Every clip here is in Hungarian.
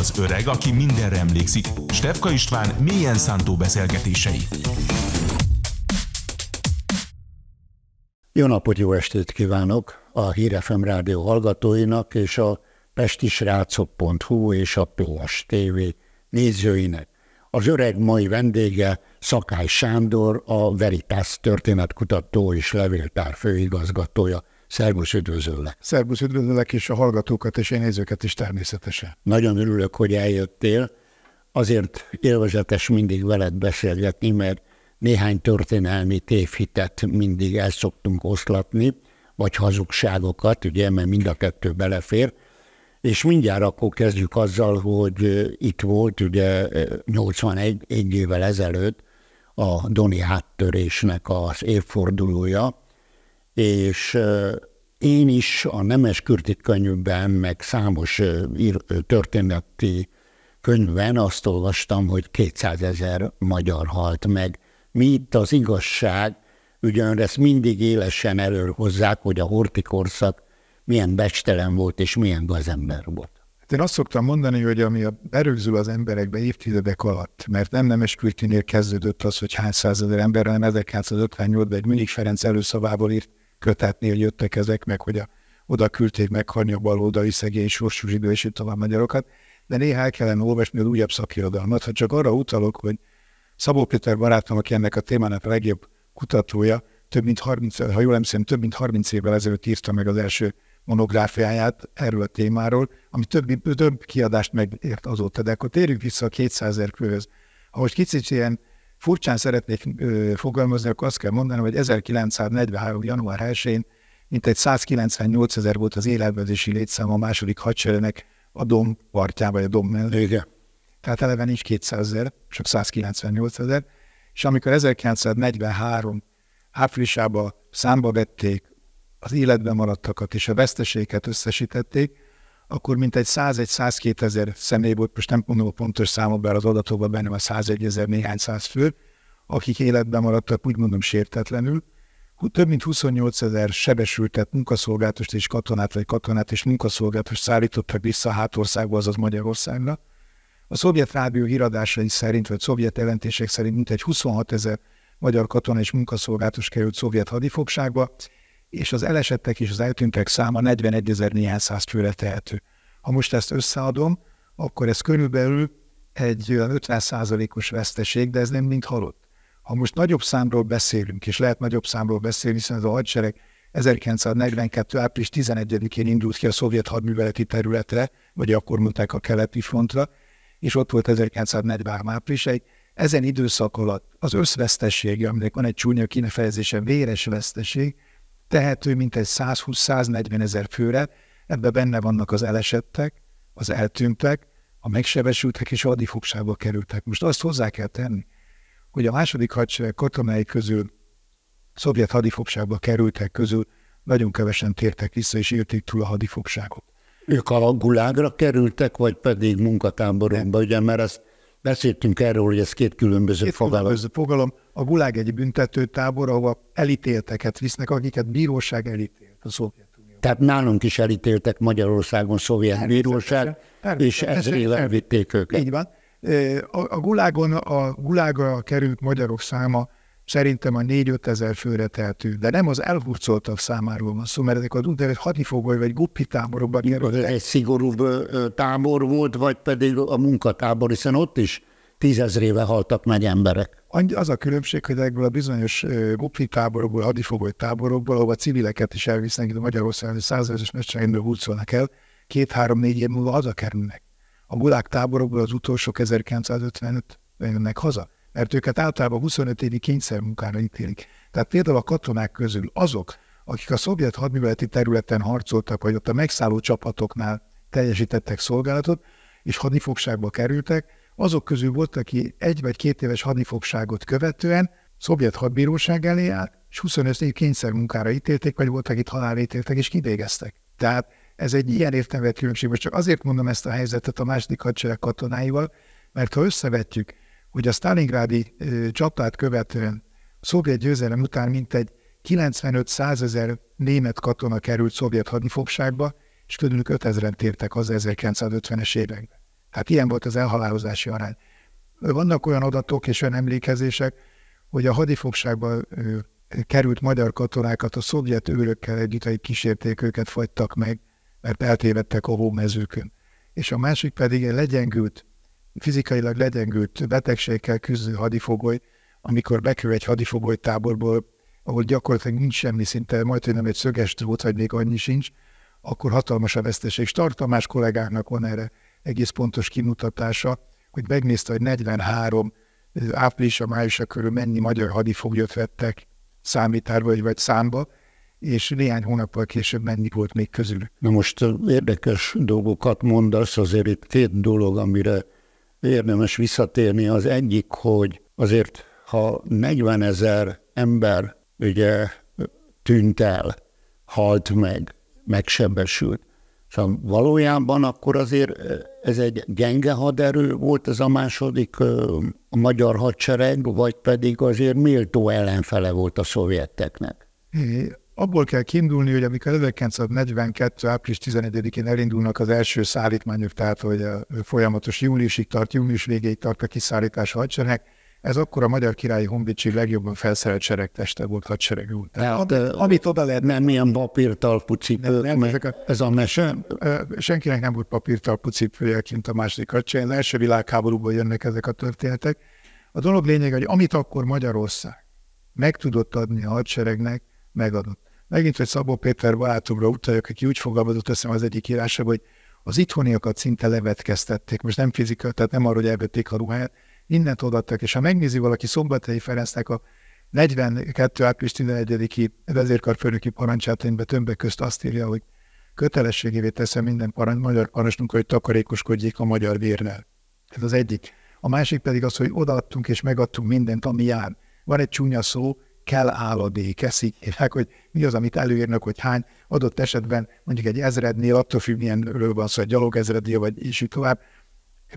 Az öreg, aki mindenre emlékszik. Stefka István mélyen szántó beszélgetései. Jó napot, jó estét kívánok a Hírefem Rádió hallgatóinak és a pestisrácok.hu és a PS TV nézőinek. Az öreg mai vendége Szakály Sándor, a Veritas történetkutató és levéltár főigazgatója. Szervusz, üdvözöllek! Szervusz, üdvözöllek, és a hallgatókat és a nézőket is természetesen. Nagyon örülök, hogy eljöttél. Azért élvezetes mindig veled beszélgetni, mert néhány történelmi tévhitet mindig el szoktunk oszlatni, vagy hazugságokat, ugye, mert mind a kettő belefér. És mindjárt akkor kezdjük azzal, hogy itt volt ugye 81 egy évvel ezelőtt a Doni áttörésnek az évfordulója, és én is a Nemes Kürtit könyvben, meg számos történeti könyvben azt olvastam, hogy 200 ezer magyar halt meg. Mi itt az igazság, ugyan ezt mindig élesen előhozzák, hogy a hortikorszak milyen becstelen volt és milyen gazember volt. Hát én azt szoktam mondani, hogy ami a berögzül az emberekbe évtizedek alatt, mert nem Nemes Kürtinél kezdődött az, hogy hány százezer ember, hanem 1958-ban egy Münich Ferenc előszavából írt kötetnél jöttek ezek, meg hogy a, oda küldték meghalni a baloldali szegény sorsú zsidó és tovább magyarokat, de néha el kellene olvasni az újabb szakirodalmat. Ha csak arra utalok, hogy Szabó Péter barátom, aki ennek a témának a legjobb kutatója, több mint 30, ha jól emlékszem, több mint 30 évvel ezelőtt írta meg az első monográfiáját erről a témáról, ami több, több kiadást megért azóta. De akkor térjünk vissza a 200 ezer főhöz. Most kicsit ilyen furcsán szeretnék ö, fogalmazni, akkor azt kell mondanom, hogy 1943. január 1-én mintegy 198 ezer volt az életvezési létszám a második hadseregnek a dom partján, vagy a dom mellé. Igen. Tehát eleve nincs 200 ezer, csak 198 ezer. És amikor 1943 áprilisában számba vették az életben maradtakat és a veszteséget összesítették, akkor mintegy 101-102 ezer személy volt, most nem mondom a pontos számot, bár az adatokban benne van 101 ezer néhány száz fő, akik életben maradtak, úgy mondom sértetlenül, több mint 28 ezer sebesültet munkaszolgálatost és katonát, vagy katonát és munkaszolgálatost szállítottak vissza a hátországba, azaz Magyarországra. A szovjet rádió híradásai szerint, vagy szovjet jelentések szerint mintegy 26 ezer magyar katona és munkaszolgálatos került szovjet hadifogságba, és az elesettek és az eltűntek száma 41 ezer néhány száz főre tehető. Ha most ezt összeadom, akkor ez körülbelül egy 50% os veszteség, de ez nem mind halott. Ha most nagyobb számról beszélünk, és lehet nagyobb számról beszélni, hiszen ez a hadsereg 1942. április 11-én indult ki a szovjet hadműveleti területre, vagy akkor mondták a keleti frontra, és ott volt 1943 áprilisig. Ezen időszak alatt az összvesztessége, aminek van egy csúnya kinefejezése, véres veszteség, tehető mintegy 120-140 ezer főre, ebbe benne vannak az elesettek, az eltűntek, a megsebesültek és a hadifogságba kerültek. Most azt hozzá kell tenni, hogy a második hadsereg katonái közül szovjet hadifogságba kerültek közül nagyon kevesen tértek vissza, és élték túl a hadifogságot. Ők a gulágra kerültek, vagy pedig munkatáborokba, ugye, mert ezt beszéltünk erről, hogy ez két különböző két fogalom. Különböző fogalom. A gulág egy büntetőtábor, ahova elítélteket visznek, akiket bíróság elítélt a Szovjetunió. Tehát nálunk is elítéltek Magyarországon szovjet bíróság, és ezért elvitték őket. Így van. A, a gulágon, a gulágra került magyarok száma szerintem a 4-5 ezer főre tehető, de nem az elhurcoltak számáról van szó, mert ezek az úgynevezett hadifogoly vagy guppi táborokban kerültek. Egy szigorúbb tábor volt, vagy pedig a munkatábor, hiszen ott is tízezrével haltak meg emberek. Az a különbség, hogy ebből a bizonyos guppi táborokból, hadifogoly táborokból, ahol a civileket is elvisznek, a Magyarországon százezres nagyságrendből hurcolnak el, két-három-négy év múlva hazakerülnek. A gulág táborokból az utolsók 1955 jönnek haza mert őket általában 25 évi kényszermunkára ítélik. Tehát például a katonák közül azok, akik a szovjet hadműveleti területen harcoltak, vagy ott a megszálló csapatoknál teljesítettek szolgálatot, és hadifogságba kerültek, azok közül volt, aki egy vagy két éves hadifogságot követően szovjet hadbíróság elé állt, és 25 év kényszermunkára ítélték, vagy voltak itt halálítéltek, és kivégeztek. Tehát ez egy ilyen értelmet különbség. Most csak azért mondom ezt a helyzetet a második hadsereg katonáival, mert ha összevetjük hogy a Stalingrádi csatát követően szovjet győzelem után mintegy 95-100 ezer német katona került szovjet hadifogságba, és közülük 5000-en tértek haza 1950-es években. Tehát ilyen volt az elhalálozási arány. Vannak olyan adatok és olyan emlékezések, hogy a hadifogságban került magyar katonákat a szovjet őrökkel együtt, kísérték őket, fagytak meg, mert eltévedtek a hómezőkön. És a másik pedig egy legyengült, fizikailag legyengült betegségkel küzdő hadifogoly, amikor bekerül egy hadifogoly táborból, ahol gyakorlatilag nincs semmi, szinte majd, hogy nem egy szöges drót, vagy még annyi sincs, akkor hatalmas a veszteség. Startamás kollégáknak van erre egész pontos kimutatása, hogy megnézte, hogy 43 április, május körül mennyi magyar hadifoglyot vettek számítárba vagy, vagy számba, és néhány hónappal később mennyi volt még közül. Na most érdekes dolgokat mondasz, azért itt két dolog, amire érdemes visszatérni. Az egyik, hogy azért ha 40 ezer ember ugye tűnt el, halt meg, megsebesült, Szóval valójában akkor azért ez egy gyenge haderő volt ez a második a magyar hadsereg, vagy pedig azért méltó ellenfele volt a szovjeteknek? Abból kell kiindulni, hogy amikor 1942. április 11-én elindulnak az első szállítmányok, tehát hogy a folyamatos júliusig tart, június végéig tart a kiszállítás a hadsereg, ez akkor a Magyar Királyi Honvédség legjobban felszerelt seregteste volt hadsereg út. Hát, amit oda lehet... Nem milyen papírtalpú cipő, nem, nem, a, ez a mese? Senkinek nem volt papírtalpú cipője kint a második hadsereg. Az első világháborúban jönnek ezek a történetek. A dolog lényeg, hogy amit akkor Magyarország meg tudott adni a hadseregnek, megadott. Megint, hogy Szabó Péter barátomra utaljak, aki úgy fogalmazott eszem az egyik írásában, hogy az itthoniakat szinte levetkeztették, most nem fizika, tehát nem arra, hogy elvették a ruháját, mindent odaadtak, és ha megnézi valaki Szombathelyi Ferencnek a 42. április 11-i vezérkarfőnöki parancsát, amiben többek közt azt írja, hogy kötelességévé teszem minden parancs, magyar parancsnunk, hogy takarékoskodjék a magyar vérnel. Ez az egyik. A másik pedig az, hogy odaadtunk és megadtunk mindent, ami jár. Van egy csúnya szó, kell álladék, eszik, hívják, hogy mi az, amit előírnak, hogy hány adott esetben mondjuk egy ezrednél, attól függ, milyenről van szó, egy gyalog ezrednél, vagy és így tovább,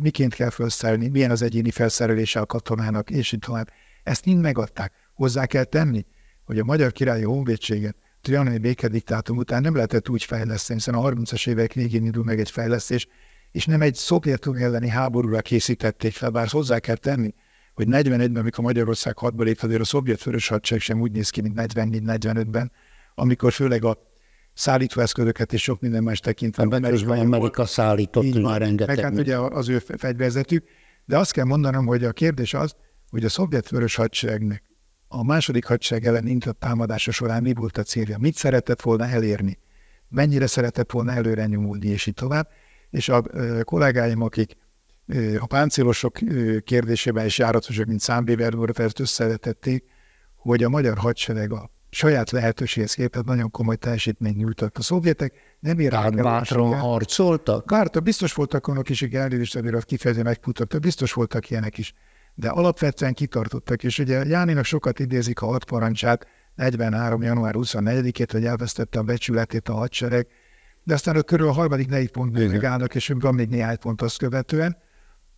miként kell felszerelni, milyen az egyéni felszerelése a katonának, és így tovább. Ezt mind megadták. Hozzá kell tenni, hogy a Magyar Királyi Honvédséget Trianoni békediktátum után nem lehetett úgy fejleszteni, hiszen a 30-as évek végén indul meg egy fejlesztés, és nem egy Szovjetunió elleni háborúra készítették fel, bár hozzá kell tenni, hogy 41-ben, amikor Magyarország hadba lép, azért a szovjet vörös hadsereg sem úgy néz ki, mint 44-45-ben, amikor főleg a szállítóeszközöket és sok minden más tekintve. Mert közben Amerika szállított így már rengeteg. Meg hát ugye az ő fegyverzetük. De azt kell mondanom, hogy a kérdés az, hogy a szovjet vörös hadseregnek a második hadsereg ellen indított támadása során mi volt a célja? Mit szeretett volna elérni? Mennyire szeretett volna előre nyomulni, és így tovább. És a kollégáim, akik a páncélosok kérdésében is járatosak, mint Számbéver úr, ezt összevetették, hogy a magyar hadsereg a saját lehetőséghez képest nagyon komoly teljesítményt nyújtott. A szovjetek nem értek el. bátran harcoltak? Bárta, biztos voltak olyanok is, hogy elnézést azért kifejezően megfutott, biztos voltak ilyenek is. De alapvetően kitartottak, és ugye Jáninak sokat idézik a hat parancsát, 43. január 24-ét, hogy elvesztette a becsületét a hadsereg, de aztán a körül a harmadik negy pont megállnak, és van még néhány pont azt követően,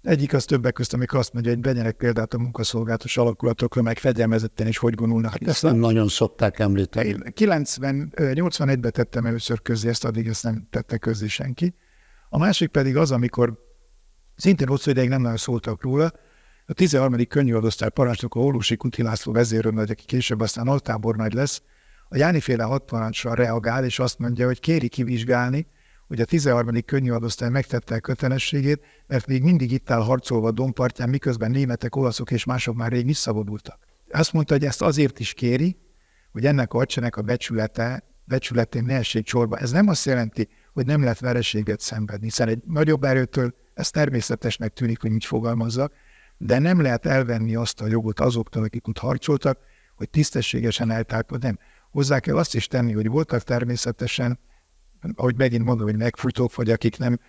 egyik az többek között, amikor azt mondja, hogy begyenek példát a munkaszolgálatos alakulatokra, meg fegyelmezetten is hogy vonulnak. Hát ezt nem nagyon szokták említeni. 90, 81-ben tettem először közé, ezt addig ezt nem tette közé senki. A másik pedig az, amikor szintén hosszú ideig nem nagyon szóltak róla, a 13. könnyűadosztály parancsnok a Orvosi Kuti László vezérőrnagy, aki később aztán altábornagy lesz, a Jáni féle hat parancsra reagál, és azt mondja, hogy kéri kivizsgálni, hogy a 13. könnyűadosztály megtette a kötelességét, mert még mindig itt áll harcolva a dompartján, miközben németek, olaszok és mások már rég visszavonultak. Azt mondta, hogy ezt azért is kéri, hogy ennek a hadsenek a becsülete, becsületén ne essék csorba. Ez nem azt jelenti, hogy nem lehet vereséget szenvedni, hiszen egy nagyobb erőtől ez természetesnek tűnik, hogy így fogalmazza, de nem lehet elvenni azt a jogot azoktól, akik ott harcoltak, hogy tisztességesen eltálkodnak. Nem. Hozzá kell azt is tenni, hogy voltak természetesen ahogy megint mondom, hogy megfújtók, vagy akik nem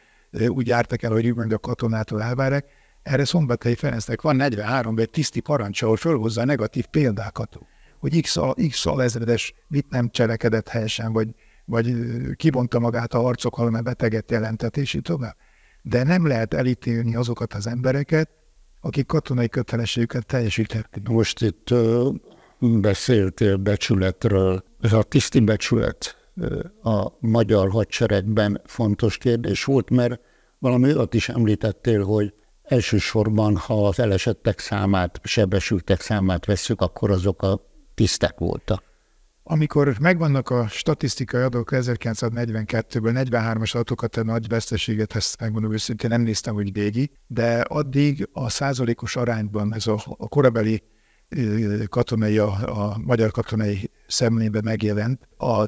úgy jártak el, hogy úgymond a katonától elvárják, erre Szombathelyi Ferencnek van 43 egy tiszti parancs, ahol fölhozza a negatív példákat, hogy X, X alezredes mit nem cselekedett helyesen, vagy, vagy kibonta magát a harcok, mert beteget jelentett, és így tovább. De nem lehet elítélni azokat az embereket, akik katonai kötelességüket teljesítették. Most itt beszéltél becsületről. Ez a tiszti becsület a magyar hadseregben fontos kérdés volt, mert Valami olyat is említettél, hogy elsősorban, ha az elesettek számát, sebesültek számát vesszük, akkor azok a tisztek voltak. Amikor megvannak a statisztikai adatok 1942-ből, 43-as adatokat, a nagy veszteséget, ezt megmondom őszintén, nem néztem, hogy végig, de addig a százalékos arányban ez a, a korabeli katonai, a, a magyar katonai szemlében megjelent. A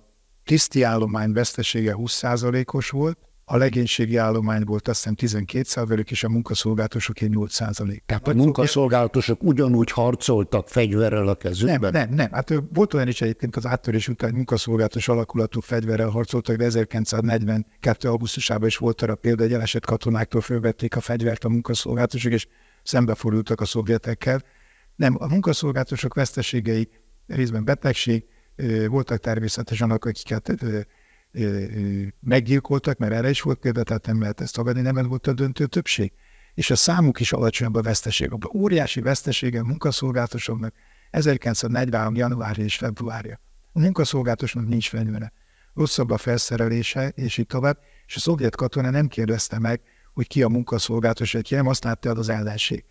tiszti állomány vesztesége 20%-os volt, a legénységi állomány volt azt hiszem 12 százalék, és a munkaszolgálatosok 8 százalék. Tehát a munkaszolgálatosok ugyanúgy harcoltak fegyverrel a kezükben? Nem, nem, nem. Hát volt olyan is egyébként az áttörés után munkaszolgálatos alakulatú fegyverrel harcoltak, de 1942. augusztusában is volt arra példa, hogy elesett katonáktól fölvették a fegyvert a munkaszolgálatosok, és szembefordultak a szovjetekkel. Nem, a munkaszolgálatosok veszteségei részben betegség, voltak természetesen, akiket meggyilkoltak, mert erre is volt példa, tehát nem lehet ezt tagadni, nem volt a döntő többség. És a számuk is alacsonyabb a veszteség. A óriási vesztesége a munkaszolgálatosoknak 1943. januárja és februárja. A munkaszolgálatosnak nincs fegyvere. Rosszabb a felszerelése, és így tovább. És a szovjet katona nem kérdezte meg, hogy ki a munkaszolgálatos, vagy ki nem, azt látta az ellenség.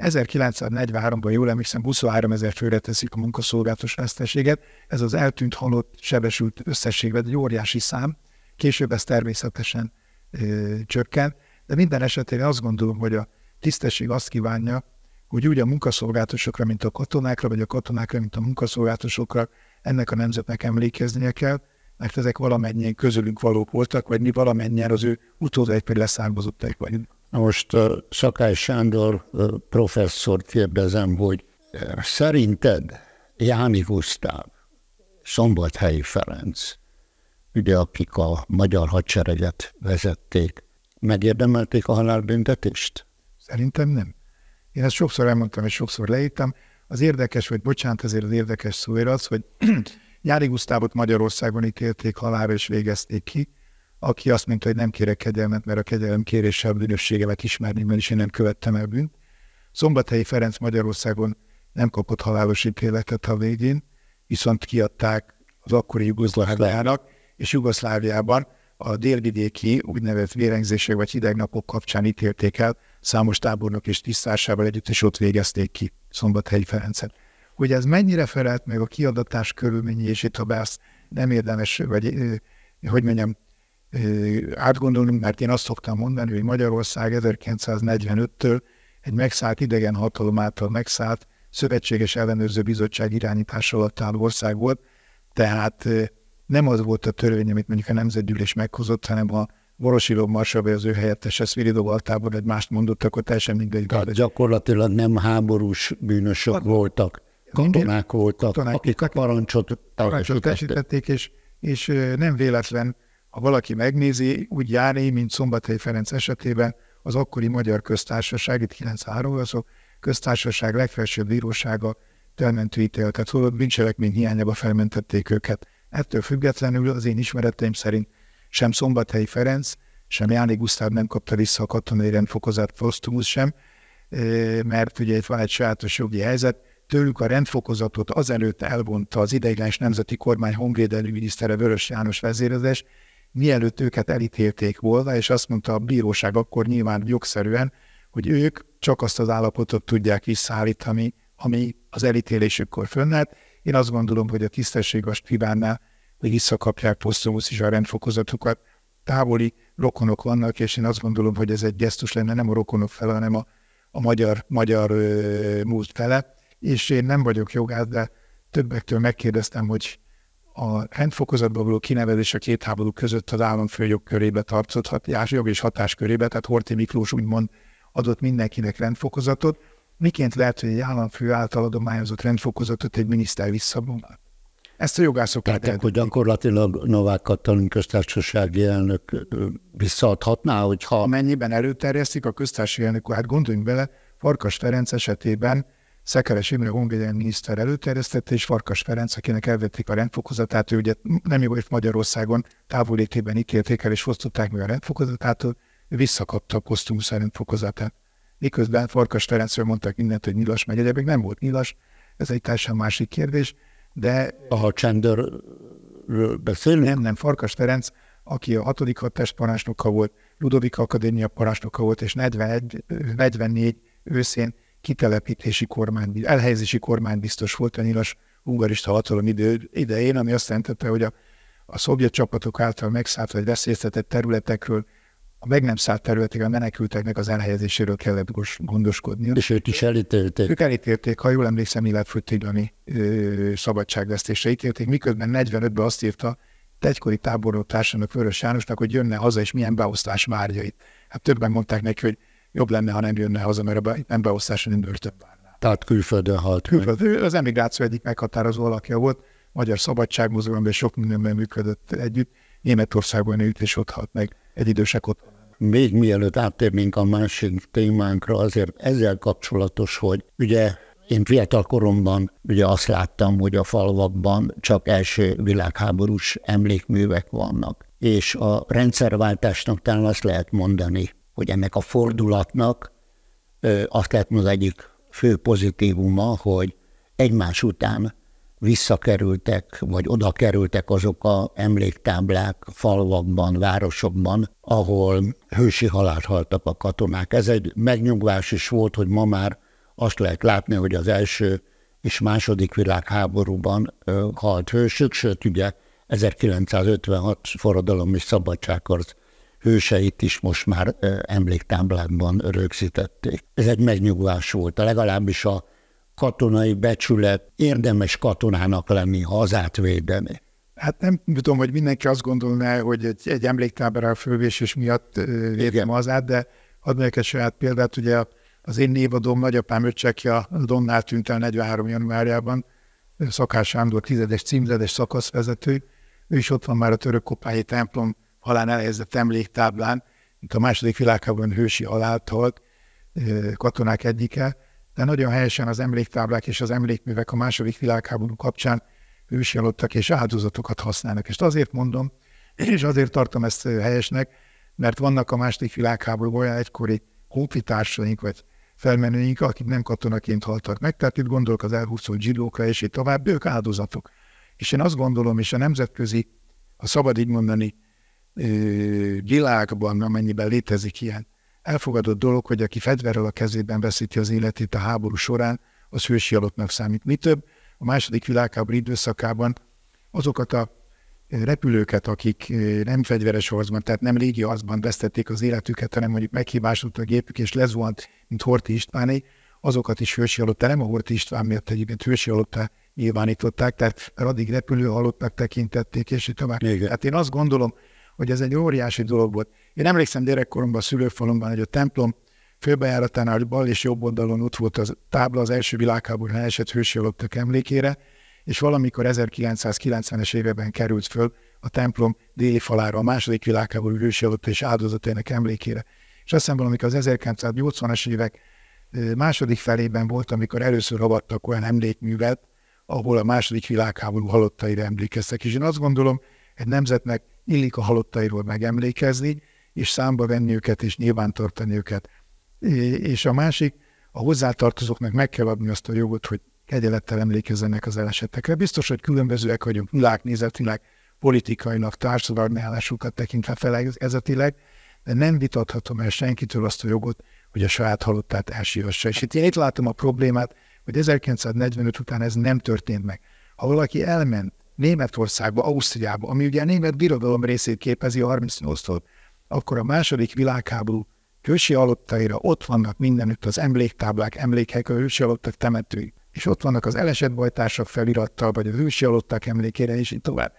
1943-ban, jól emlékszem, 23 ezer főre teszik a munkaszolgálatos veszteséget. Ez az eltűnt, halott, sebesült összességben egy óriási szám. Később ez természetesen ö, csökken, de minden esetén azt gondolom, hogy a tisztesség azt kívánja, hogy úgy a munkaszolgálatosokra, mint a katonákra, vagy a katonákra, mint a munkaszolgálatosokra ennek a nemzetnek emlékeznie kell, mert ezek valamennyien közülünk valók voltak, vagy mi valamennyien az ő utódaik leszármazottaik vagyunk. Most Szakály Sándor professzort kérdezem, hogy szerinted Jáni Gusztáv, Szombathelyi Ferenc, ugye akik a magyar hadsereget vezették, megérdemelték a halálbüntetést? Szerintem nem. Én ezt sokszor elmondtam, és sokszor leírtam. Az érdekes, vagy bocsánat, azért az érdekes szó az, hogy Jári Gusztávot Magyarországon ítélték halálra és végezték ki, aki azt mondta, hogy nem kérek kegyelmet, mert a kegyelem kéréssel a bűnösségemet ismerni, mert is én nem követtem el bűnt. Szombathelyi Ferenc Magyarországon nem kapott halálos ítéletet a végén, viszont kiadták az akkori Jugoszláviának, és Jugoszláviában a délvidéki úgynevezett vérengzések vagy hidegnapok kapcsán ítélték el számos tábornok és tisztásával együtt, és ott végezték ki Szombathelyi Ferencet. Hogy ez mennyire felelt meg a kiadatás körülményi, és itt ha nem érdemes, vagy hogy mondjam, átgondolni, mert én azt szoktam mondani, hogy Magyarország 1945-től egy megszállt idegen hatalom által megszállt szövetséges ellenőrző bizottság irányítása alatt álló ország volt, tehát nem az volt a törvény, amit mondjuk a Nemzetgyűlés meghozott, hanem a Vorosilov Marsa, vagy az ő helyettese Sviridov Altában egy mást mondott, akkor teljesen mindegy. Tehát gyakorlatilag nem háborús bűnösök a, voltak, katonák voltak, katonák, akik a parancsot, parancsot és, és nem véletlen ha valaki megnézi, úgy járni, mint Szombathely Ferenc esetében, az akkori Magyar Köztársaság, itt 93 szó, köztársaság legfelsőbb bírósága felmentő ítéletet szóval bűncselekmény hiányába felmentették őket. Ettől függetlenül az én ismereteim szerint sem Szombathelyi Ferenc, sem Jáni Gusztáv nem kapta vissza a katonai rendfokozat posztumusz sem, mert ugye itt van egy sajátos jogi helyzet, tőlük a rendfokozatot azelőtt elvonta az ideiglenes nemzeti kormány honvédelmi minisztere Vörös János vezérezés, mielőtt őket elítélték volna, és azt mondta a bíróság akkor nyilván jogszerűen, hogy ők csak azt az állapotot tudják visszaállítani, ami az elítélésükkor fönnállt. Én azt gondolom, hogy a tisztesség azt kívánnál, hogy visszakapják posztumusz is a rendfokozatukat. Távoli rokonok vannak, és én azt gondolom, hogy ez egy gesztus lenne nem a rokonok fele, hanem a, a magyar, magyar ö, múlt fele. És én nem vagyok jogász, de többektől megkérdeztem, hogy a rendfokozatban való kinevezés a két háború között az államfő jogkörébe tartozhat, jog és hatáskörébe, tehát Horthy Miklós úgymond adott mindenkinek rendfokozatot, miként lehet, hogy egy államfő által adományozott rendfokozatot egy miniszter visszavonal? Ezt a jogászok Tehát akkor gyakorlatilag Novák Katalin köztársasági elnök visszaadhatná, hogyha... Amennyiben előterjesztik a köztársasági elnök, hát gondoljunk bele, Farkas Ferenc esetében Szekeres Imre honvédelmi miniszter előterjesztette, és Farkas Ferenc, akinek elvették a rendfokozatát, ő ugye nem jó, hogy Magyarországon távolétében ítélték el, és fosztották meg a rendfokozatát, ő visszakapta a posztumusz rendfokozatát. Miközben Farkas Ferencről mondtak mindent, hogy nyilas megy, egyébként nem volt nyilas, ez egy teljesen másik kérdés, de... A csendőrről beszélünk? Nem, nem, Farkas Ferenc, aki a hatodik hadtestparancsnoka volt, Ludovika Akadémia parancsnoka volt, és 41, 44 őszén kitelepítési kormány, elhelyezési kormánybiztos volt a nyilas hungarista hatalom idő, idején, ami azt jelentette, hogy a, a szovjet csapatok által megszállt vagy veszélyeztetett területekről a meg nem szállt területekre menekülteknek az elhelyezéséről kellett gondoskodni. És őt is elítélték. Ők elítélték, ha jól emlékszem, életfogytiglani szabadságvesztésre ítélték, miközben 45-ben azt írta egykori tábornok társának Vörös Jánosnak, hogy jönne haza, és milyen beosztás várja Hát többen mondták neki, hogy jobb lenne, ha nem jönne haza, mert a nem beosztás, hanem börtön várná. Tehát külföldön halt Külföld, meg. Az emigráció egyik meghatározó alakja volt, Magyar Szabadságmozgalomban sok mindenben működött együtt, Németországban ült és ott halt meg egy idősek ott. Még mielőtt áttérnénk a másik témánkra, azért ezzel kapcsolatos, hogy ugye én fiatal koromban ugye azt láttam, hogy a falvakban csak első világháborús emlékművek vannak. És a rendszerváltásnak talán azt lehet mondani, hogy ennek a fordulatnak azt lehet mondani egyik fő pozitívuma, hogy egymás után visszakerültek, vagy oda kerültek azok a emléktáblák falvakban, városokban, ahol hősi halált haltak a katonák. Ez egy megnyugvás is volt, hogy ma már azt lehet látni, hogy az első és második világháborúban halt hősök, sőt ugye 1956 forradalom és szabadságharc hőseit is most már emléktáblákban rögzítették. Ez egy megnyugvás volt, legalábbis a katonai becsület érdemes katonának lenni, hazát védeni. Hát nem tudom, hogy mindenki azt gondolná, hogy egy, egy emléktáblára fölvésés miatt védem hazát, de hadd mondjak egy saját példát, ugye az én névadóm nagyapám öccsekja Donnál tűnt el 43. januárjában, Szakás Sándor tizedes címzedes szakaszvezető, ő is ott van már a török kopályi templom halán elhelyezett emléktáblán, mint a második világháborúban hősi halált halt, katonák egyike, de nagyon helyesen az emléktáblák és az emlékművek a második világháború kapcsán ősjelottak és áldozatokat használnak. És azért mondom, és azért tartom ezt helyesnek, mert vannak a második világháború olyan egykori honfitársaink, vagy felmenőink, akik nem katonaként haltak meg, tehát itt gondolok az elhúzott zsidókra, és itt tovább, ők áldozatok. És én azt gondolom, és a nemzetközi, ha szabad így mondani, világban, amennyiben létezik ilyen elfogadott dolog, hogy aki fegyverrel a kezében veszíti az életét a háború során, az hősi alottnak számít. Mi több, a második világháború időszakában azokat a repülőket, akik nem fegyveres harcban, tehát nem légi harcban vesztették az életüket, hanem mondjuk meghibásodott a gépük, és lezuhant, mint Horti Istváné, azokat is hősi alottá, nem a Horti István miatt egyébként hősi alottá nyilvánították, tehát addig repülő halottnak tekintették, és így tovább. Igen. Tehát én azt gondolom, hogy ez egy óriási dolog volt. Én emlékszem gyerekkoromban a szülőfalomban, hogy a templom főbejáratánál bal és jobb oldalon ott volt az tábla az első világháborúban esett hősi halottak emlékére, és valamikor 1990-es években került föl a templom déli falára a második világháború hősi és áldozatainak emlékére. És azt hiszem valamikor az 1980-as évek második felében volt, amikor először avattak olyan emlékművet, ahol a második világháború halottaira emlékeztek. És én azt gondolom, egy nemzetnek illik a halottairól megemlékezni, és számba venni őket, és nyilvántartani őket. És a másik, a hozzátartozóknak meg kell adni azt a jogot, hogy kegyelettel emlékezzenek az elesetekre. Biztos, hogy különbözőek vagyunk világnézetileg, politikailag, társadalmi állásukat tekintve felezetileg, de nem vitathatom el senkitől azt a jogot, hogy a saját halottát elsírassa. És itt én itt látom a problémát, hogy 1945 után ez nem történt meg. Ha valaki elment Németországba, Ausztriába, ami ugye a német birodalom részét képezi a 38-tól, akkor a második világháború hősi alottaira ott vannak mindenütt az emléktáblák, emlékhelyek, a hősi alottak temetői, és ott vannak az elesett bajtársak felirattal, vagy a hősi alottak emlékére, és így tovább.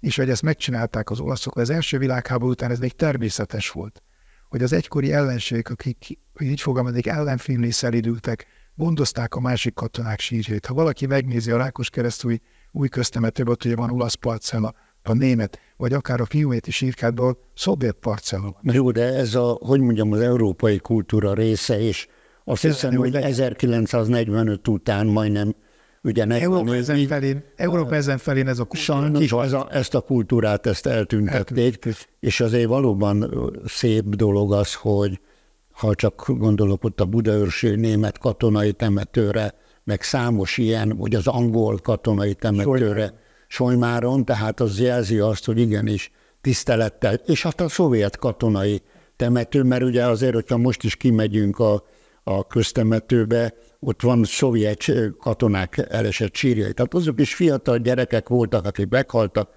És hogy ezt megcsinálták az olaszok, az első világháború után ez még természetes volt, hogy az egykori ellenségek, akik, hogy így fogalmazik, ellenfémlé szelidültek, gondozták a másik katonák sírjait. Ha valaki megnézi a Rákos keresztúj új köztemetőben, ott ugye van olasz parcella, a német, vagy akár a fiúméti sírkádból szovjet parcella. Jó, de ez a, hogy mondjam, az európai kultúra része, és azt ez hiszem, hogy 1945 után majdnem ugye Európa ezen felén, Európa ezen felén ez a kultúra. Sajnos ez a, ezt a kultúrát, ezt eltüntették, és azért valóban szép dolog az, hogy ha csak gondolok ott a budaörsi német katonai temetőre, meg számos ilyen, vagy az angol katonai temetőre Solymáron, tehát az jelzi azt, hogy igenis tisztelettel, és hát a szovjet katonai temető, mert ugye azért, hogyha most is kimegyünk a, a köztemetőbe, ott van szovjet katonák elesett sírjai. Tehát azok is fiatal gyerekek voltak, akik meghaltak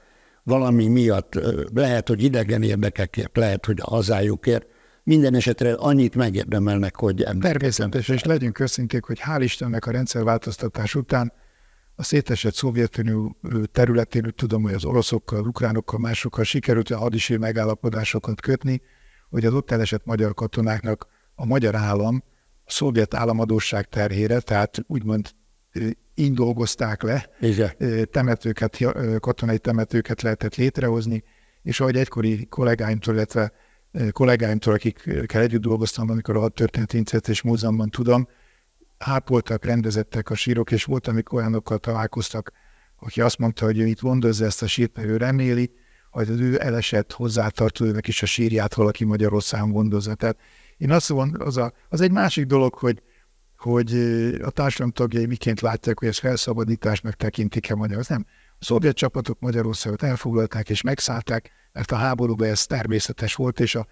valami miatt, lehet, hogy idegen érdekekért, lehet, hogy a hazájukért, minden esetre annyit megérdemelnek, hogy Természetes, és legyünk őszinték, hogy hál' Istennek a rendszerváltoztatás után a szétesett Szovjetunió területén, tudom, hogy az oroszokkal, ukránokkal, másokkal sikerült a hadisé megállapodásokat kötni, hogy az ott elesett magyar katonáknak a magyar állam a szovjet államadóság terhére, tehát úgymond így dolgozták le, Igen. temetőket, katonai temetőket lehetett létrehozni, és ahogy egykori kollégáimtól, illetve kollégáimtól, akikkel együtt dolgoztam, amikor a Hadtörténeti Intézetes Múzeumban tudom, ápoltak, rendezettek a sírok, és volt, amikor olyanokkal találkoztak, aki azt mondta, hogy ő itt gondozza ezt a sírt, mert ő reméli, hogy az ő elesett hozzátartozónak is a sírját valaki Magyarországon gondozza. Tehát én azt mondom, az, a, az egy másik dolog, hogy, hogy a társadalom tagjai miként látják, hogy ez felszabadításnak tekintik-e magyar. Az nem. A szovjet csapatok Magyarországot elfoglalták és megszállták, mert a háborúban ez természetes volt, és a,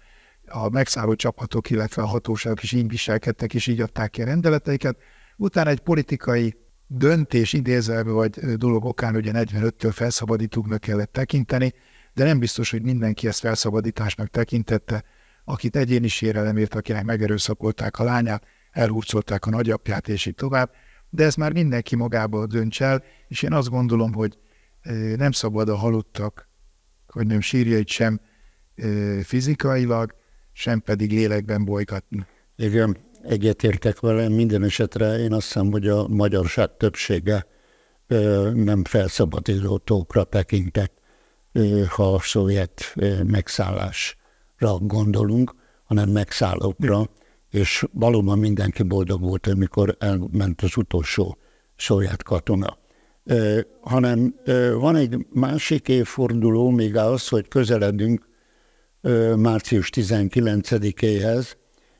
a megszálló csapatok, illetve a hatóságok is így viselkedtek, és így adták ki a rendeleteiket. Utána egy politikai döntés idézelve, vagy dolog okán ugye 45-től felszabadítóknak kellett tekinteni, de nem biztos, hogy mindenki ezt felszabadításnak tekintette, akit egyéni sérelemért, akinek megerőszakolták a lányát, elhurcolták a nagyapját, és így tovább, de ez már mindenki magából dönts el, és én azt gondolom, hogy nem szabad a halottak, hogy nem sírjait sem fizikailag, sem pedig lélekben bolygatni. Igen, egyetértek vele, minden esetre én azt hiszem, hogy a magyarság többsége nem felszabadítókra tekintett, ha a szovjet megszállásra gondolunk, hanem megszállókra, és valóban mindenki boldog volt, amikor elment az utolsó szovjet katona. Hanem van egy másik évforduló, még az, hogy közeledünk március 19-éhez,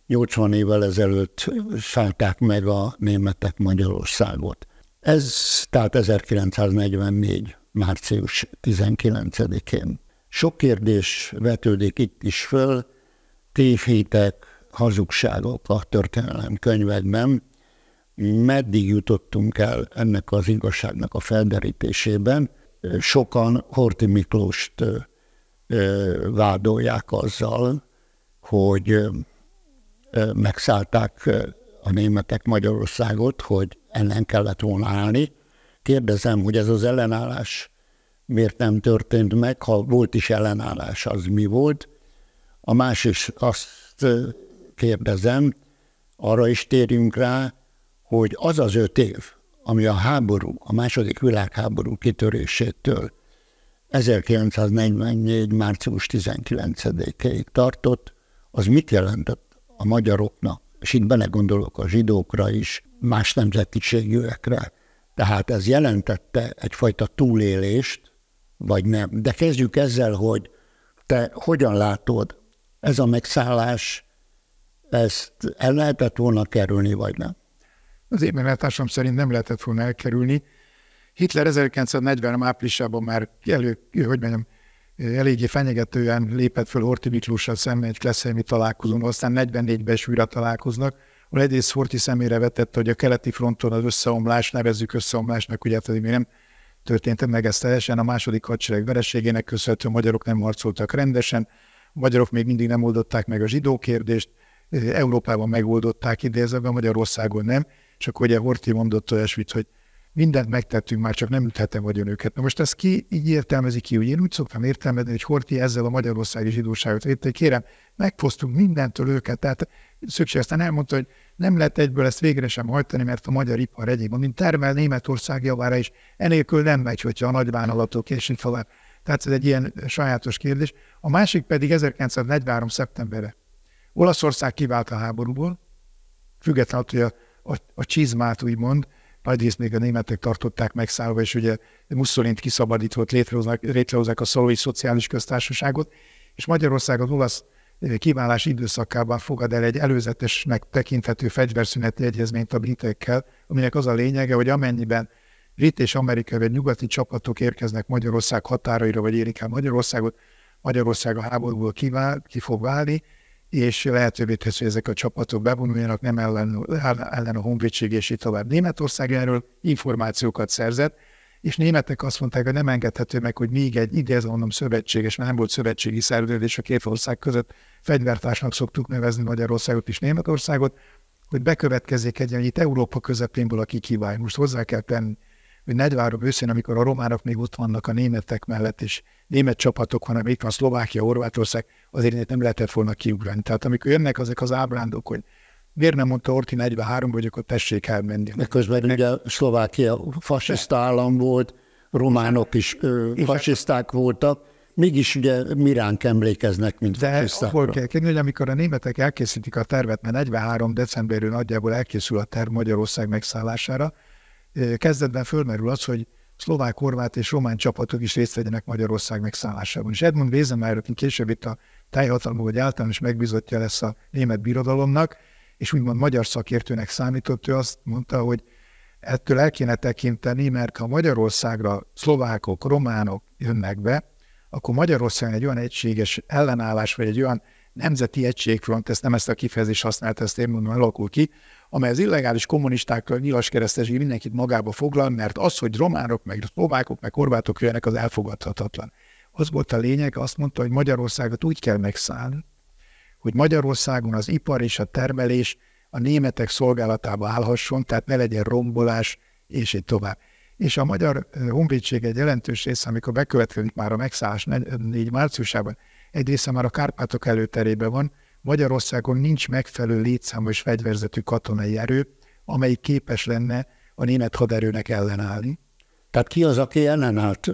80 évvel ezelőtt szállták meg a németek Magyarországot. Ez tehát 1944. március 19-én. Sok kérdés vetődik itt is föl, tévhitek, hazugságok a történelem könyvekben, meddig jutottunk el ennek az igazságnak a felderítésében. Sokan Horti Miklóst vádolják azzal, hogy megszállták a németek Magyarországot, hogy ellen kellett volna állni. Kérdezem, hogy ez az ellenállás miért nem történt meg, ha volt is ellenállás, az mi volt. A másik azt kérdezem, arra is térjünk rá, hogy az az öt év, ami a háború, a második világháború kitörésétől 1944. március 19-ig tartott, az mit jelentett a magyaroknak, és itt belegondolok a zsidókra is, más nemzetiségűekre. Tehát ez jelentette egyfajta túlélést, vagy nem. De kezdjük ezzel, hogy te hogyan látod, ez a megszállás, ezt el lehetett volna kerülni, vagy nem? Az én meglátásom szerint nem lehetett volna elkerülni. Hitler 1940 áprilisában már elő, hogy mondjam, eléggé fenyegetően lépett föl Horti Miklóssal szemben egy Kleszhelmi találkozón, aztán 44-ben is újra találkoznak, ahol egyrészt Horti szemére vetette, hogy a keleti fronton az összeomlás, nevezzük összeomlásnak, ugye tehát még nem történt meg ez teljesen, a második hadsereg vereségének köszönhető a magyarok nem harcoltak rendesen, a magyarok még mindig nem oldották meg a zsidó kérdést, Európában megoldották idézve, Magyarországon nem, akkor ugye Horti mondott olyasmit, hogy mindent megtettünk, már csak nem üthetem vagyon őket. Na most ezt ki így értelmezi ki, hogy én úgy szoktam értelmezni, hogy Horti ezzel a magyarországi zsidóságot hogy kérem, megfosztunk mindentől őket, tehát szükség aztán elmondta, hogy nem lehet egyből ezt végre sem hajtani, mert a magyar ipar egyébként, mint termel Németország javára is, enélkül nem megy, hogyha a nagyvállalatok és így tovább. Tehát ez egy ilyen sajátos kérdés. A másik pedig 1943. szeptemberre. Olaszország kivált a háborúból, függetlenül, hogy a, a, a csizmát úgymond, nagyrészt még a németek tartották megszállva, és ugye Mussolint kiszabadított, létrehozzák, létrehozzák a szolói szociális köztársaságot, és Magyarország az olasz eh, kiválás időszakában fogad el egy előzetesnek tekinthető fegyverszüneti egyezményt a britekkel, aminek az a lényege, hogy amennyiben brit és amerikai vagy nyugati csapatok érkeznek Magyarország határaira, vagy érik el Magyarországot, Magyarország a háborúból kivál, ki fog válni, és lehetővé teszi, hogy ezek a csapatok bevonuljanak, nem ellen, ellen a honvédség, és így tovább. Németország erről információkat szerzett, és németek azt mondták, hogy nem engedhető meg, hogy még egy idézve mondom szövetséges, mert nem volt szövetségi szerződés a két ország között, fegyvertársnak szoktuk nevezni Magyarországot és Németországot, hogy bekövetkezik egy, hogy itt Európa közepén valaki kivált. Most hozzá kell tenni, hogy Nedvárom őszén, amikor a románok még ott vannak a németek mellett, és német csapatok, hanem itt van Szlovákia, Horvátország, azért nem lehetett volna kiugrani. Tehát amikor jönnek azok az ábrándok, hogy miért nem mondta Orti 43 hogy akkor tessék elmenni. De közben ugye Szlovákia fasiszta állam volt, románok is ö, fasiszták voltak, mégis ugye miránk emlékeznek, mint De akkor kell kérni, hogy amikor a németek elkészítik a tervet, mert 43 decemberről nagyjából elkészül a terv Magyarország megszállására, kezdetben fölmerül az, hogy szlovák, horvát és román csapatok is részt vegyenek Magyarország megszállásában. És Edmund Wezenmeier, aki később itt a tájhatalmú vagy általános megbizotja lesz a német birodalomnak, és úgymond magyar szakértőnek számított, ő azt mondta, hogy ettől el kéne tekinteni, mert ha Magyarországra szlovákok, románok jönnek be, akkor Magyarországon egy olyan egységes ellenállás, vagy egy olyan nemzeti egységfront, ezt nem ezt a kifejezést használta, ezt én mondom, alakul ki, amely az illegális kommunistákkal, nyilas kereszteség mindenkit magába foglal, mert az, hogy románok, meg szlovákok, meg horvátok jönnek, az elfogadhatatlan. Az volt a lényeg, azt mondta, hogy Magyarországot úgy kell megszállni, hogy Magyarországon az ipar és a termelés a németek szolgálatába állhasson, tehát ne legyen rombolás, és így tovább. És a Magyar Honvédség egy jelentős része, amikor bekövetkezik már a megszállás 4 márciusában, egy része már a Kárpátok előterében van, Magyarországon nincs megfelelő létszámú és fegyverzetű katonai erő, amelyik képes lenne a német haderőnek ellenállni. Tehát ki az, aki ellenállt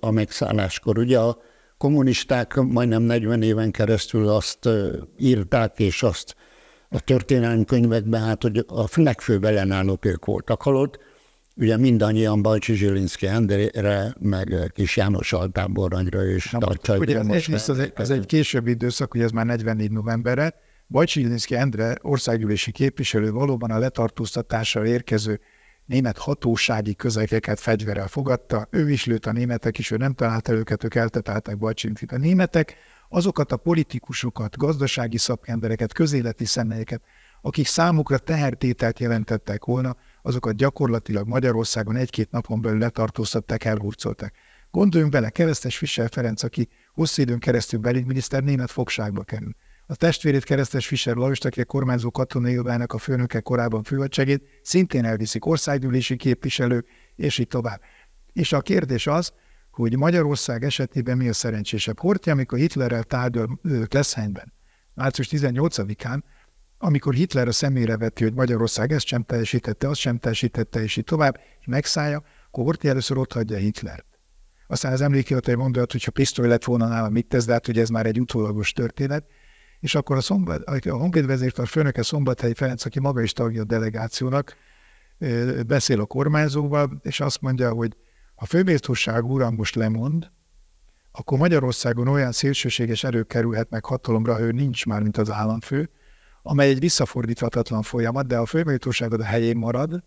a megszálláskor? Ugye a kommunisták majdnem 40 éven keresztül azt írták, és azt a történelmi könyvekben, hát, hogy a legfőbb ellenállók ők voltak halott. Ugye mindannyian Bajcsi Zsilinszki Endrére, meg Kis János Altáboranyra és Tartsai Ugye ez, ez, egy, ez egy későbbi időszak, hogy ez már 44 novemberre. Bajcsi Zsilinszki Endre országgyűlési képviselő valóban a letartóztatással érkező német hatósági közegeket fegyverrel fogadta, ő is lőtt a németek is, ő nem találta őket, ők eltetálták Bajcsintit. A németek azokat a politikusokat, gazdasági szakembereket, közéleti személyeket, akik számukra tehertételt jelentettek volna, azokat gyakorlatilag Magyarországon egy-két napon belül letartóztatták, elhurcolták. Gondoljunk bele, Keresztes Fischer Ferenc, aki hosszú időn keresztül belügyminiszter német fogságba kerül. A testvérét Keresztes Fischer Lajos, aki a kormányzó katonai irodának a főnöke korábban főhadségét, szintén elviszik országgyűlési képviselők, és így tovább. És a kérdés az, hogy Magyarország esetében mi a szerencsésebb. Horthy, amikor Hitlerrel tárgyal Kleszheimben, március 18-án, amikor Hitler a szemére veti, hogy Magyarország ezt sem teljesítette, azt sem teljesítette, és így tovább, és megszállja, akkor Horthy először ott hagyja Hitlert. Aztán az emlékirat egy mondat, hogyha pisztoly lett volna nála, mit tesz, de hát, hogy ez már egy utólagos történet. És akkor a, szombat, a honvédvezérkar főnöke Szombathelyi Ferenc, aki maga is tagja a delegációnak, beszél a kormányzóval, és azt mondja, hogy ha főbiztosság uram most lemond, akkor Magyarországon olyan szélsőséges erők kerülhetnek hatalomra, hogy nincs már, mint az államfő, amely egy visszafordíthatatlan folyamat, de a főbiztosságod a helyén marad,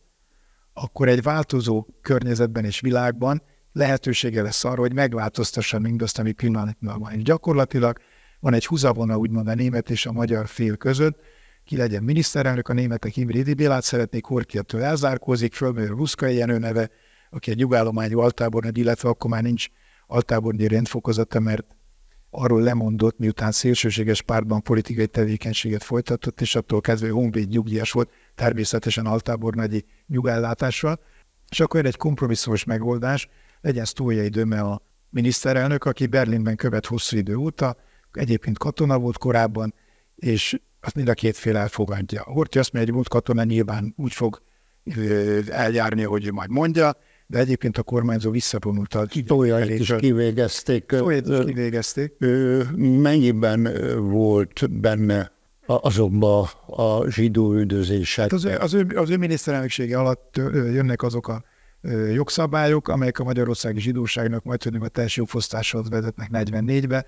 akkor egy változó környezetben és világban lehetősége lesz arra, hogy megváltoztassa mindazt, ami pillanatnyilag van. És gyakorlatilag van egy húzavona úgymond a német és a magyar fél között, ki legyen miniszterelnök, a németek Imrédi Bélát szeretnék, Horki ettől elzárkózik, fölmerül Ruszka Jenő neve, aki egy nyugállományú altábornagy, illetve akkor már nincs altábornyi rendfokozata, mert arról lemondott, miután szélsőséges pártban politikai tevékenységet folytatott, és attól kezdve honvéd nyugdíjas volt, természetesen altábornagyi nyugellátással, és akkor egy kompromisszumos megoldás, legyen Sztójai Döme a miniszterelnök, aki Berlinben követ hosszú idő óta, egyébként katona volt korábban, és azt mind a két fél elfogadja. Horthy azt mondja, hogy volt katona nyilván úgy fog eljárni, hogy majd mondja, de egyébként a kormányzó visszavonult a Tójait is kivégezték. Is kivégezték. Ő mennyiben volt benne azokban a zsidó üldözések? Hát az, az, ő, az ő miniszterelnöksége alatt jönnek azok a jogszabályok, amelyek a magyarországi zsidóságnak majd tudjuk a teljes jogfosztáshoz vezetnek 44-be.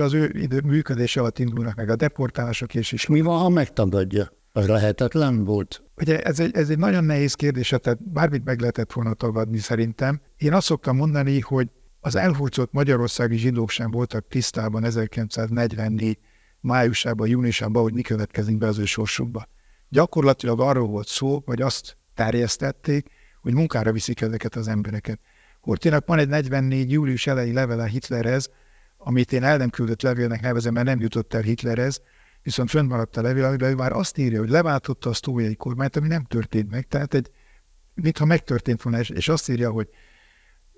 Az ő idő, működése alatt indulnak meg a deportálások, és, és mi van, ha megtagadja? Az lehetetlen volt? Ugye ez egy, ez egy nagyon nehéz kérdés, tehát bármit meg lehetett volna tagadni szerintem. Én azt szoktam mondani, hogy az elhurcolt magyarországi zsidók sem voltak tisztában 1944 májusában, júniusában, hogy mi következik be az ő sorsukba. Gyakorlatilag arról volt szó, hogy azt terjesztették, hogy munkára viszik ezeket az embereket. Hortinak van egy 44 július elejé levele Hitlerhez, amit én el nem küldött levélnek nevezem, mert nem jutott el Hitlerhez, viszont fönnmaradt a levél, amiben ő már azt írja, hogy leváltotta a sztójai kormányt, ami nem történt meg. Tehát egy, mintha megtörtént volna, és, azt írja, hogy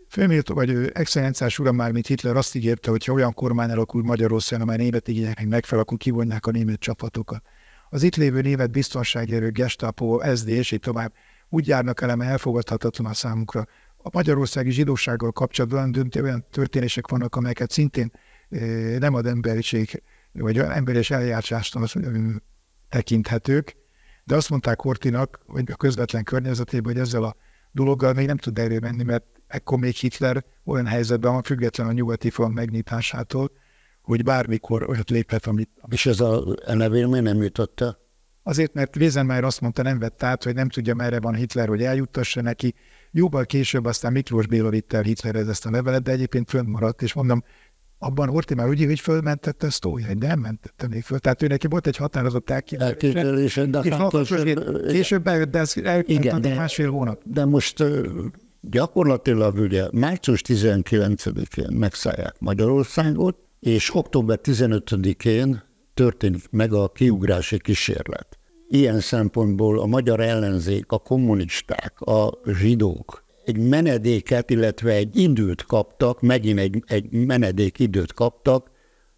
Főméltó, vagy ő excellenciás uram már, mint Hitler azt ígérte, hogy ha olyan kormány alakul Magyarországon, amely német igényeknek megfelel, akkor kivonják a német csapatokat. Az itt lévő német biztonságérő, Gestapo, SD és így tovább úgy járnak el, mert elfogadhatatlan a számukra. A magyarországi zsidósággal kapcsolatban olyan történések vannak, amelyeket szintén nem ad emberiség, vagy emberes eljárástan tekinthetők, de azt mondták Hortinak, vagy a közvetlen környezetében, hogy ezzel a dologgal még nem tud erről menni, mert ekkor még Hitler olyan helyzetben van, független a nyugati front megnyitásától, hogy bármikor olyat léphet, amit... És ez a, a levél miért nem jutotta? Azért, mert Wiesenmeier azt mondta, nem vett át, hogy nem tudja, merre van Hitler, hogy eljuttassa neki. Jóval később aztán Miklós Béla vitt el Hitlerhez ezt a levelet, de egyébként fönnmaradt, és mondom, abban Horti már úgy hogy fölmentette a sztójai, de nem mentette még föl. Tehát ő neki volt egy határozott elképzelése. De később bejött, de ez igen, de, másfél hónap. De most gyakorlatilag ugye március 19-én megszállják Magyarországot, és október 15-én történik meg a kiugrási kísérlet. Ilyen szempontból a magyar ellenzék, a kommunisták, a zsidók egy menedéket, illetve egy időt kaptak, megint egy, egy menedék időt kaptak,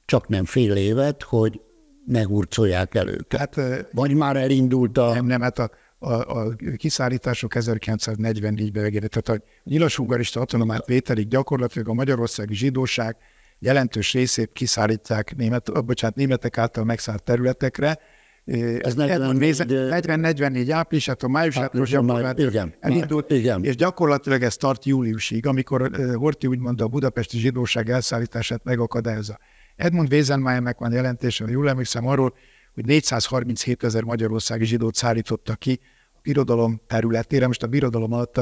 csak nem fél évet, hogy ne hurcolják el őket. Hát, Vagy már elindult a... Nem, nem, hát a, a, a kiszállítások 1944-ben végére, tehát a nyilasúgarista autonomát vételik gyakorlatilag a magyarországi zsidóság jelentős részét kiszállítják német, bocsánat, németek által megszállt területekre, ez 40-44 áprilisától májusától gyakorlatilag elindult, igen. és gyakorlatilag ez tart júliusig, amikor Horti úgymond a budapesti zsidóság elszállítását megakadályozza. Edmund Wiesenmayernek van jelentése, jól emlékszem arról, hogy 437 ezer magyarországi zsidót szállítottak ki a birodalom területére. Most a birodalom alatt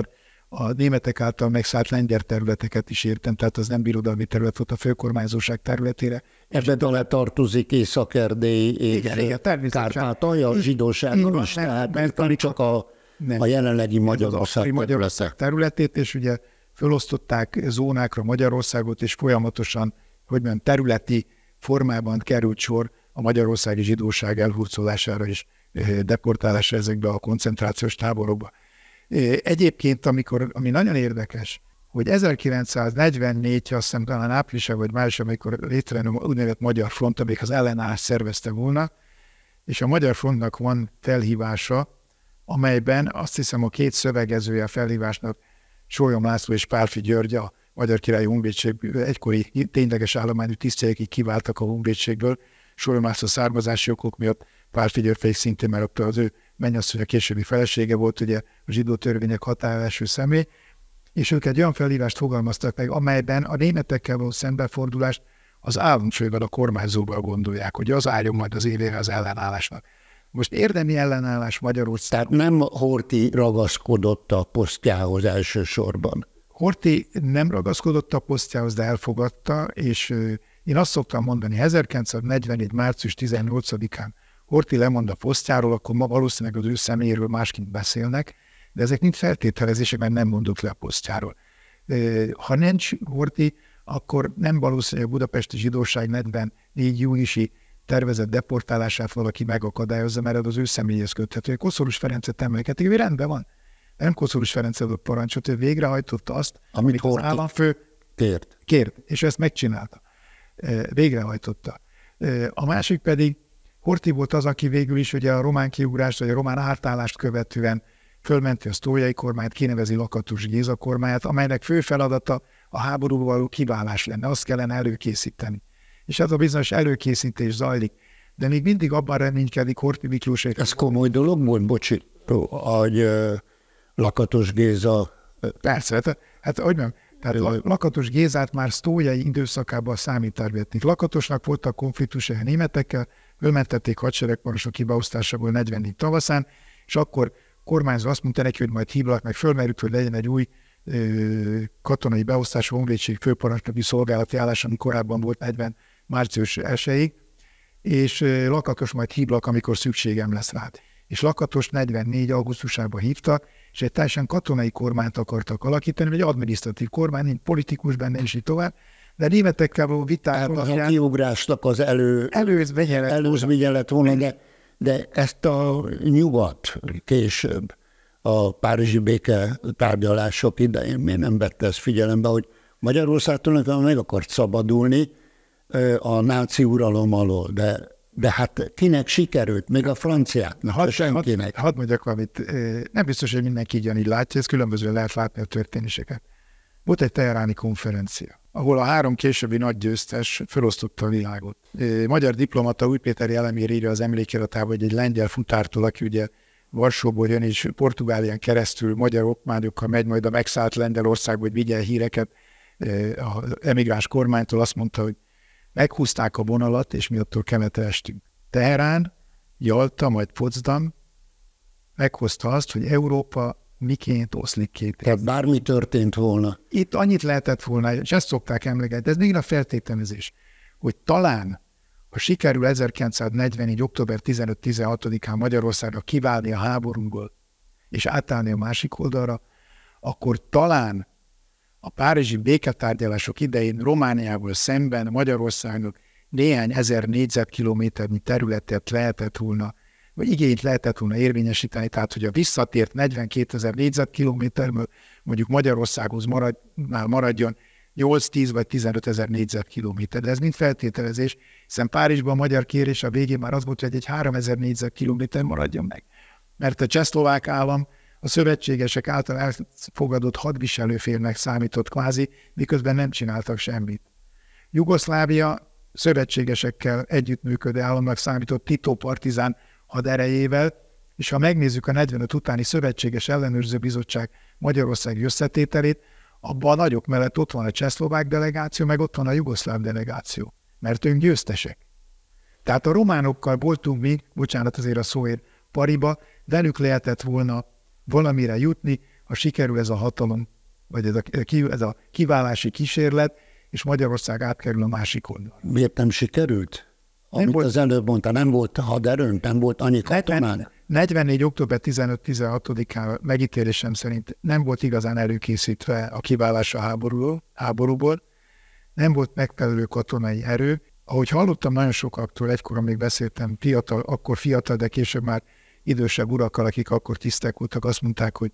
a németek által megszállt lengyel területeket is értem, tehát az nem birodalmi terület volt a főkormányzóság területére. Ebben alá tartozik Észak-Erdély és igen, igen, Kárpátalja, a zsidóságról is, tehát mert nem csak a, nem. a jelenlegi Magyarország, Magyarország területét, és ugye felosztották zónákra Magyarországot, és folyamatosan, hogy mondjam, területi formában került sor a magyarországi zsidóság elhurcolására és eh, deportálására ezekbe a koncentrációs táborokba. Egyébként, amikor, ami nagyon érdekes, hogy 1944, azt hiszem talán április vagy május, amikor létrejön a úgynevezett Magyar Front, amelyik az ellenállás szervezte volna, és a Magyar Frontnak van felhívása, amelyben azt hiszem a két szövegezője a felhívásnak Sólyom László és Pálfi György, a Magyar Királyi Honvédség egykori tényleges állományú tisztjei, akik kiváltak a honvédségből, Sólyom László származási okok miatt, Pálfi György szintén, mert az ő mennyasszony a későbbi felesége volt ugye a zsidó törvények határású személy, és ők egy olyan felhívást fogalmaztak meg, amelyben a németekkel való szembefordulást az államfővel, a kormányzóval gondolják, hogy az álljon majd az évére az ellenállásnak. Most érdemi ellenállás Magyarország. Tehát nem Horti ragaszkodott a posztjához elsősorban. Horti nem ragaszkodott a posztjához, de elfogadta, és én azt szoktam mondani, 1944. március 18-án Horti lemond a posztjáról, akkor ma valószínűleg az ő személyéről másként beszélnek, de ezek mind feltételezések, mert nem mondott le a posztjáról. Ha nincs Horti, akkor nem valószínű, hogy a budapesti zsidóság 44 júniusi tervezett deportálását valaki megakadályozza, mert az ő személyhez köthető. Koszorús Ferencet emlékezik, hogy rendben van. Nem Koszorús Ferenc adott parancsot, ő végrehajtotta azt, amit, amit az államfő kért. kért, és ezt megcsinálta. Végrehajtotta. A másik pedig, Horti volt az, aki végül is ugye a román kiugrást, vagy a román átállást követően fölmenti a sztójai kormányt, kinevezi Lakatus Géza kormányát, amelynek fő feladata a háborúval való kiválás lenne, azt kellene előkészíteni. És ez a bizonyos előkészítés zajlik. De még mindig abban reménykedik Horti Miklós. Ez komoly dolog volt, bocsi, hogy uh, Lakatos Géza... Persze, hát, hát hogy nem, tehát Lakatos Gézát már sztójai időszakában számítár vették. Lakatosnak voltak konfliktusai a németekkel, fölmentették hadseregparancsnok kibeosztásából 44 tavaszán, és akkor kormányzó azt mondta neki, hogy majd hívlak, meg fölmerült, hogy legyen egy új ö, katonai beosztás honvédség főparancsnoki szolgálati állás, ami korábban volt 40 március 1 és Lakatos majd hívlak, amikor szükségem lesz rád. És Lakatos 44. augusztusában hívtak, és egy teljesen katonai kormányt akartak alakítani, egy adminisztratív kormány, nincs politikus benne, és így tovább. De németekkel való vitát hát a kiugrásnak az elő, előzménye lett, előzménye lett volna, de, de ezt a nyugat később a párizsi béke tárgyalások idején miért nem vette ezt figyelembe, hogy Magyarország tulajdonképpen meg akart szabadulni a náci uralom alól, de de hát kinek sikerült, még a franciáknak, had, senkinek. Hadd had mondjak valamit, nem biztos, hogy mindenki így látja, ez különböző lehet látni a történéseket. Volt egy teheráni konferencia, ahol a három későbbi nagy győztes felosztotta a világot. Magyar diplomata Új Péter Jelemér írja az emlékiratában, hogy egy lengyel futártól, aki ugye Varsóból jön, és Portugálián keresztül magyar okmányokkal megy majd a megszállt Lengyelországba, hogy vigye híreket az emigráns kormánytól, azt mondta, hogy meghúzták a vonalat, és mi attól keletre estünk. Teherán, Jalta, majd Potsdam meghozta azt, hogy Európa miként oszlik két Tehát bármi történt volna. Itt annyit lehetett volna, és ezt szokták emlegetni, ez még a feltételezés, hogy talán, ha sikerül 1944. október 15-16-án Magyarországra kiválni a háborúból, és átállni a másik oldalra, akkor talán a párizsi béketárgyalások idején Romániával szemben Magyarországnak néhány ezer négyzetkilométernyi területet lehetett volna, vagy igényt lehetett volna érvényesíteni, tehát hogy a visszatért 42 ezer négyzetkilométerből mondjuk Magyarországhoz marad, maradjon 8-10 vagy 15 ezer négyzetkilométer. De ez mind feltételezés, hiszen Párizsban a magyar kérés a végén már az volt, hogy egy 3 ezer négyzetkilométer maradjon meg. Mert a csehszlovák állam a szövetségesek által elfogadott hadviselőfélnek számított kvázi, miközben nem csináltak semmit. Jugoszlávia szövetségesekkel együttműködő államnak számított Tito partizán haderejével, és ha megnézzük a 45 utáni Szövetséges Ellenőrző Bizottság Magyarországi összetételét, abban a nagyok mellett ott van a csehszlovák delegáció, meg ott van a jugoszláv delegáció, mert ők győztesek. Tehát a románokkal voltunk mi, bocsánat azért a szóért, pariba, velük lehetett volna valamire jutni, ha sikerül ez a hatalom, vagy ez a, ez a kiválási kísérlet, és Magyarország átkerül a másik oldalra. Miért nem sikerült? Nem Amit volt, az előbb mondta, nem volt haderőnk, nem volt annyi katonánk? 44. október 15-16-án megítélésem szerint nem volt igazán előkészítve a kiválás a háborúból, háborúból, nem volt megfelelő katonai erő. Ahogy hallottam nagyon sokaktól, egykor még beszéltem, fiatal, akkor fiatal, de később már idősebb urakkal, akik akkor tisztek voltak, azt mondták, hogy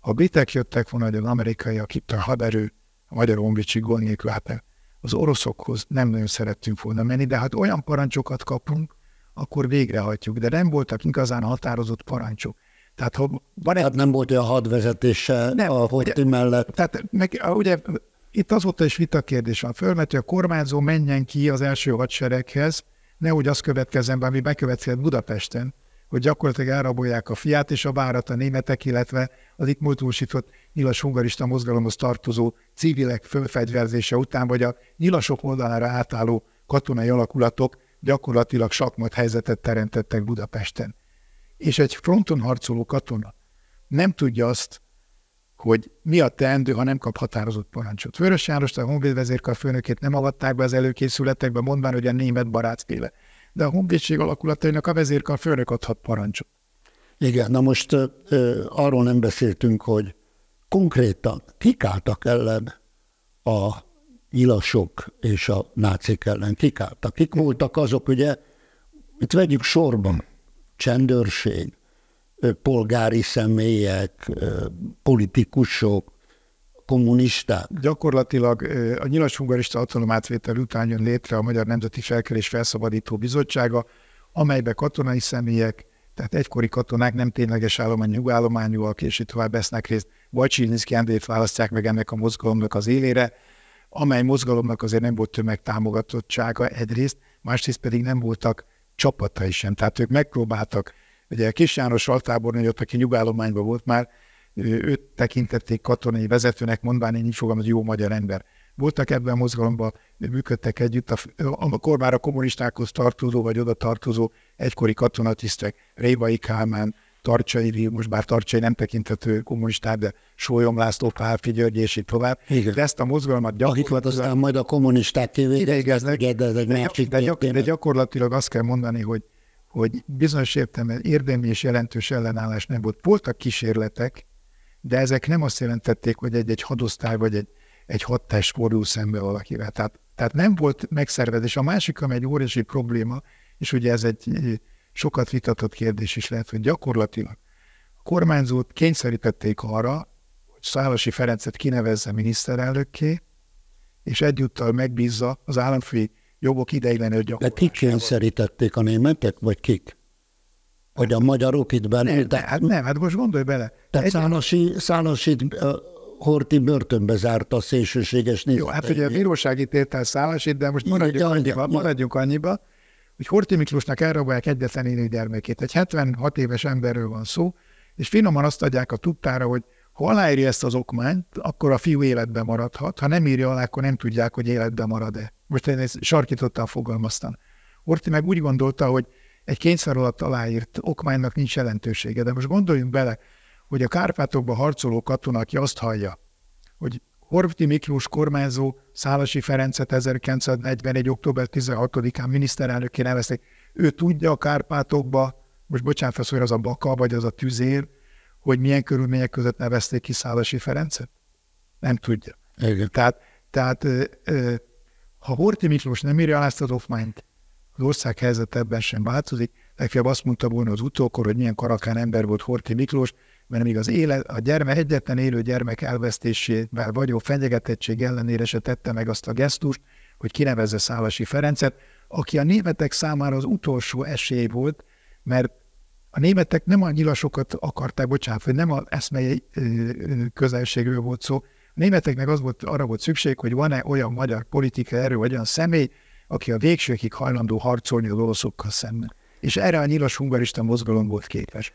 ha britek jöttek volna, hogy az amerikaiak itt a haderő, a magyar honvédség gól nélkül hát az oroszokhoz nem nagyon szerettünk volna menni, de hát olyan parancsokat kapunk, akkor végrehajtjuk, de nem voltak igazán határozott parancsok. Tehát, ha van hát nem volt olyan hadvezetése nem, a Horthy mellett. Tehát meg, ugye itt azóta is vita kérdés van. Fölmet, hogy a kormányzó menjen ki az első hadsereghez, nehogy az következzen be, ami bekövetkezett Budapesten, hogy gyakorlatilag elrabolják a fiát és a várat a németek, illetve az itt múltúsított nyilas hungarista mozgalomhoz tartozó civilek fölfegyverzése után, vagy a nyilasok oldalára átálló katonai alakulatok gyakorlatilag sakmat helyzetet teremtettek Budapesten. És egy fronton harcoló katona nem tudja azt, hogy mi a teendő, ha nem kap határozott parancsot. Vörös János, a honvédvezérkar főnökét nem avatták be az előkészületekbe, mondván, hogy a német barátféle de a honvédség alakulatainak a vezérkar főnök adhat parancsot. Igen, na most ö, arról nem beszéltünk, hogy konkrétan kik álltak ellen a nyilasok és a nácik ellen, kik álltak? Kik voltak azok, ugye, itt vegyük sorban, csendőrség, polgári személyek, politikusok, kommunisták. Gyakorlatilag a nyilas hungarista hatalom átvétel után jön létre a Magyar Nemzeti Felkelés Felszabadító Bizottsága, amelybe katonai személyek, tehát egykori katonák nem tényleges állomány, nyugállományúak, és itt tovább vesznek részt. Bajcsilinszki Endrét választják meg ennek a mozgalomnak az élére, amely mozgalomnak azért nem volt tömegtámogatottsága egyrészt, másrészt pedig nem voltak csapatai sem. Tehát ők megpróbáltak, ugye Kis János altábornagy, aki nyugállományban volt már, őt tekintették katonai vezetőnek, mondván én így fogom, hogy jó magyar ember. Voltak ebben a mozgalomban, működtek együtt, a, a kommunistákhoz tartozó, vagy oda tartozó egykori katonatisztek, Révai Kálmán, Tarcsai, most bár Tarcsai nem tekintető kommunistát, de Sólyom László, Pálfi György, és így tovább. Igen. De ezt a mozgalmat Akiket aztán majd a kommunisták kivégeznek, de egy de, másik de, gyak, de gyakorlatilag azt kell mondani, hogy, hogy bizonyos értelemben érdemi és jelentős ellenállás nem volt. Voltak kísérletek, de ezek nem azt jelentették, hogy egy-egy hadosztály vagy egy, egy hadtest fordul szembe valakivel. Tehát, tehát nem volt megszervezés. A másik, ami egy óriási probléma, és ugye ez egy sokat vitatott kérdés is lehet, hogy gyakorlatilag a kormányzót kényszerítették arra, hogy Szálasi Ferencet kinevezze miniszterelnökké, és egyúttal megbízza az államfői jogok ideiglenes De kik kényszerítették a németek, vagy kik? Vagy a magyarok itt benne? Nem, Tehát, hát nem, hát most gondolj bele. tehát Egy- Szálasi, Szálasit uh, Horti börtönbe zárta a szélsőséges Jó, hát ugye a bíróság ítélt el Szálasit, de most maradjunk Ja, annyiba, maradjunk annyiba, hogy Horthy Miklósnak elrabolják egyetlen élő gyermekét. Egy 76 éves emberről van szó, és finoman azt adják a tudtára, hogy ha aláírja ezt az okmányt, akkor a fiú életben maradhat, ha nem írja alá, akkor nem tudják, hogy életben marad-e. Most én ezt sarkítottan fogalmaztam. Horthy meg úgy gondolta, hogy egy kényszer alatt aláírt okmánynak nincs jelentősége, de most gondoljunk bele, hogy a Kárpátokban harcoló katona, aki azt hallja, hogy Horthy Miklós kormányzó Szálasi Ferencet 1941. október 16-án miniszterelnökké nevezték. Ő tudja a Kárpátokba, most bocsánat, hogy az a baka, vagy az a tüzér, hogy milyen körülmények között nevezték ki Szálasi Ferencet? Nem tudja. Igen. Tehát, tehát ha Horthy Miklós nem írja alá ezt az offmányt, az ország helyzet ebben sem változik, legfeljebb azt mondta volna az utókor, hogy milyen karakán ember volt Horthy Miklós, mert még az élet, a gyermek, egyetlen élő gyermek elvesztésével vagyó fenyegetettség ellenére se tette meg azt a gesztust, hogy kinevezze Szálasi Ferencet, aki a németek számára az utolsó esély volt, mert a németek nem a nyilasokat akarták, bocsánat, hogy nem az eszmei közelségről volt szó, a németeknek az volt, arra volt szükség, hogy van-e olyan magyar politikai erő, vagy olyan személy, aki a végsőkig hajlandó harcolni az oroszokkal szemben. És erre a nyilas hungarista mozgalom volt képes.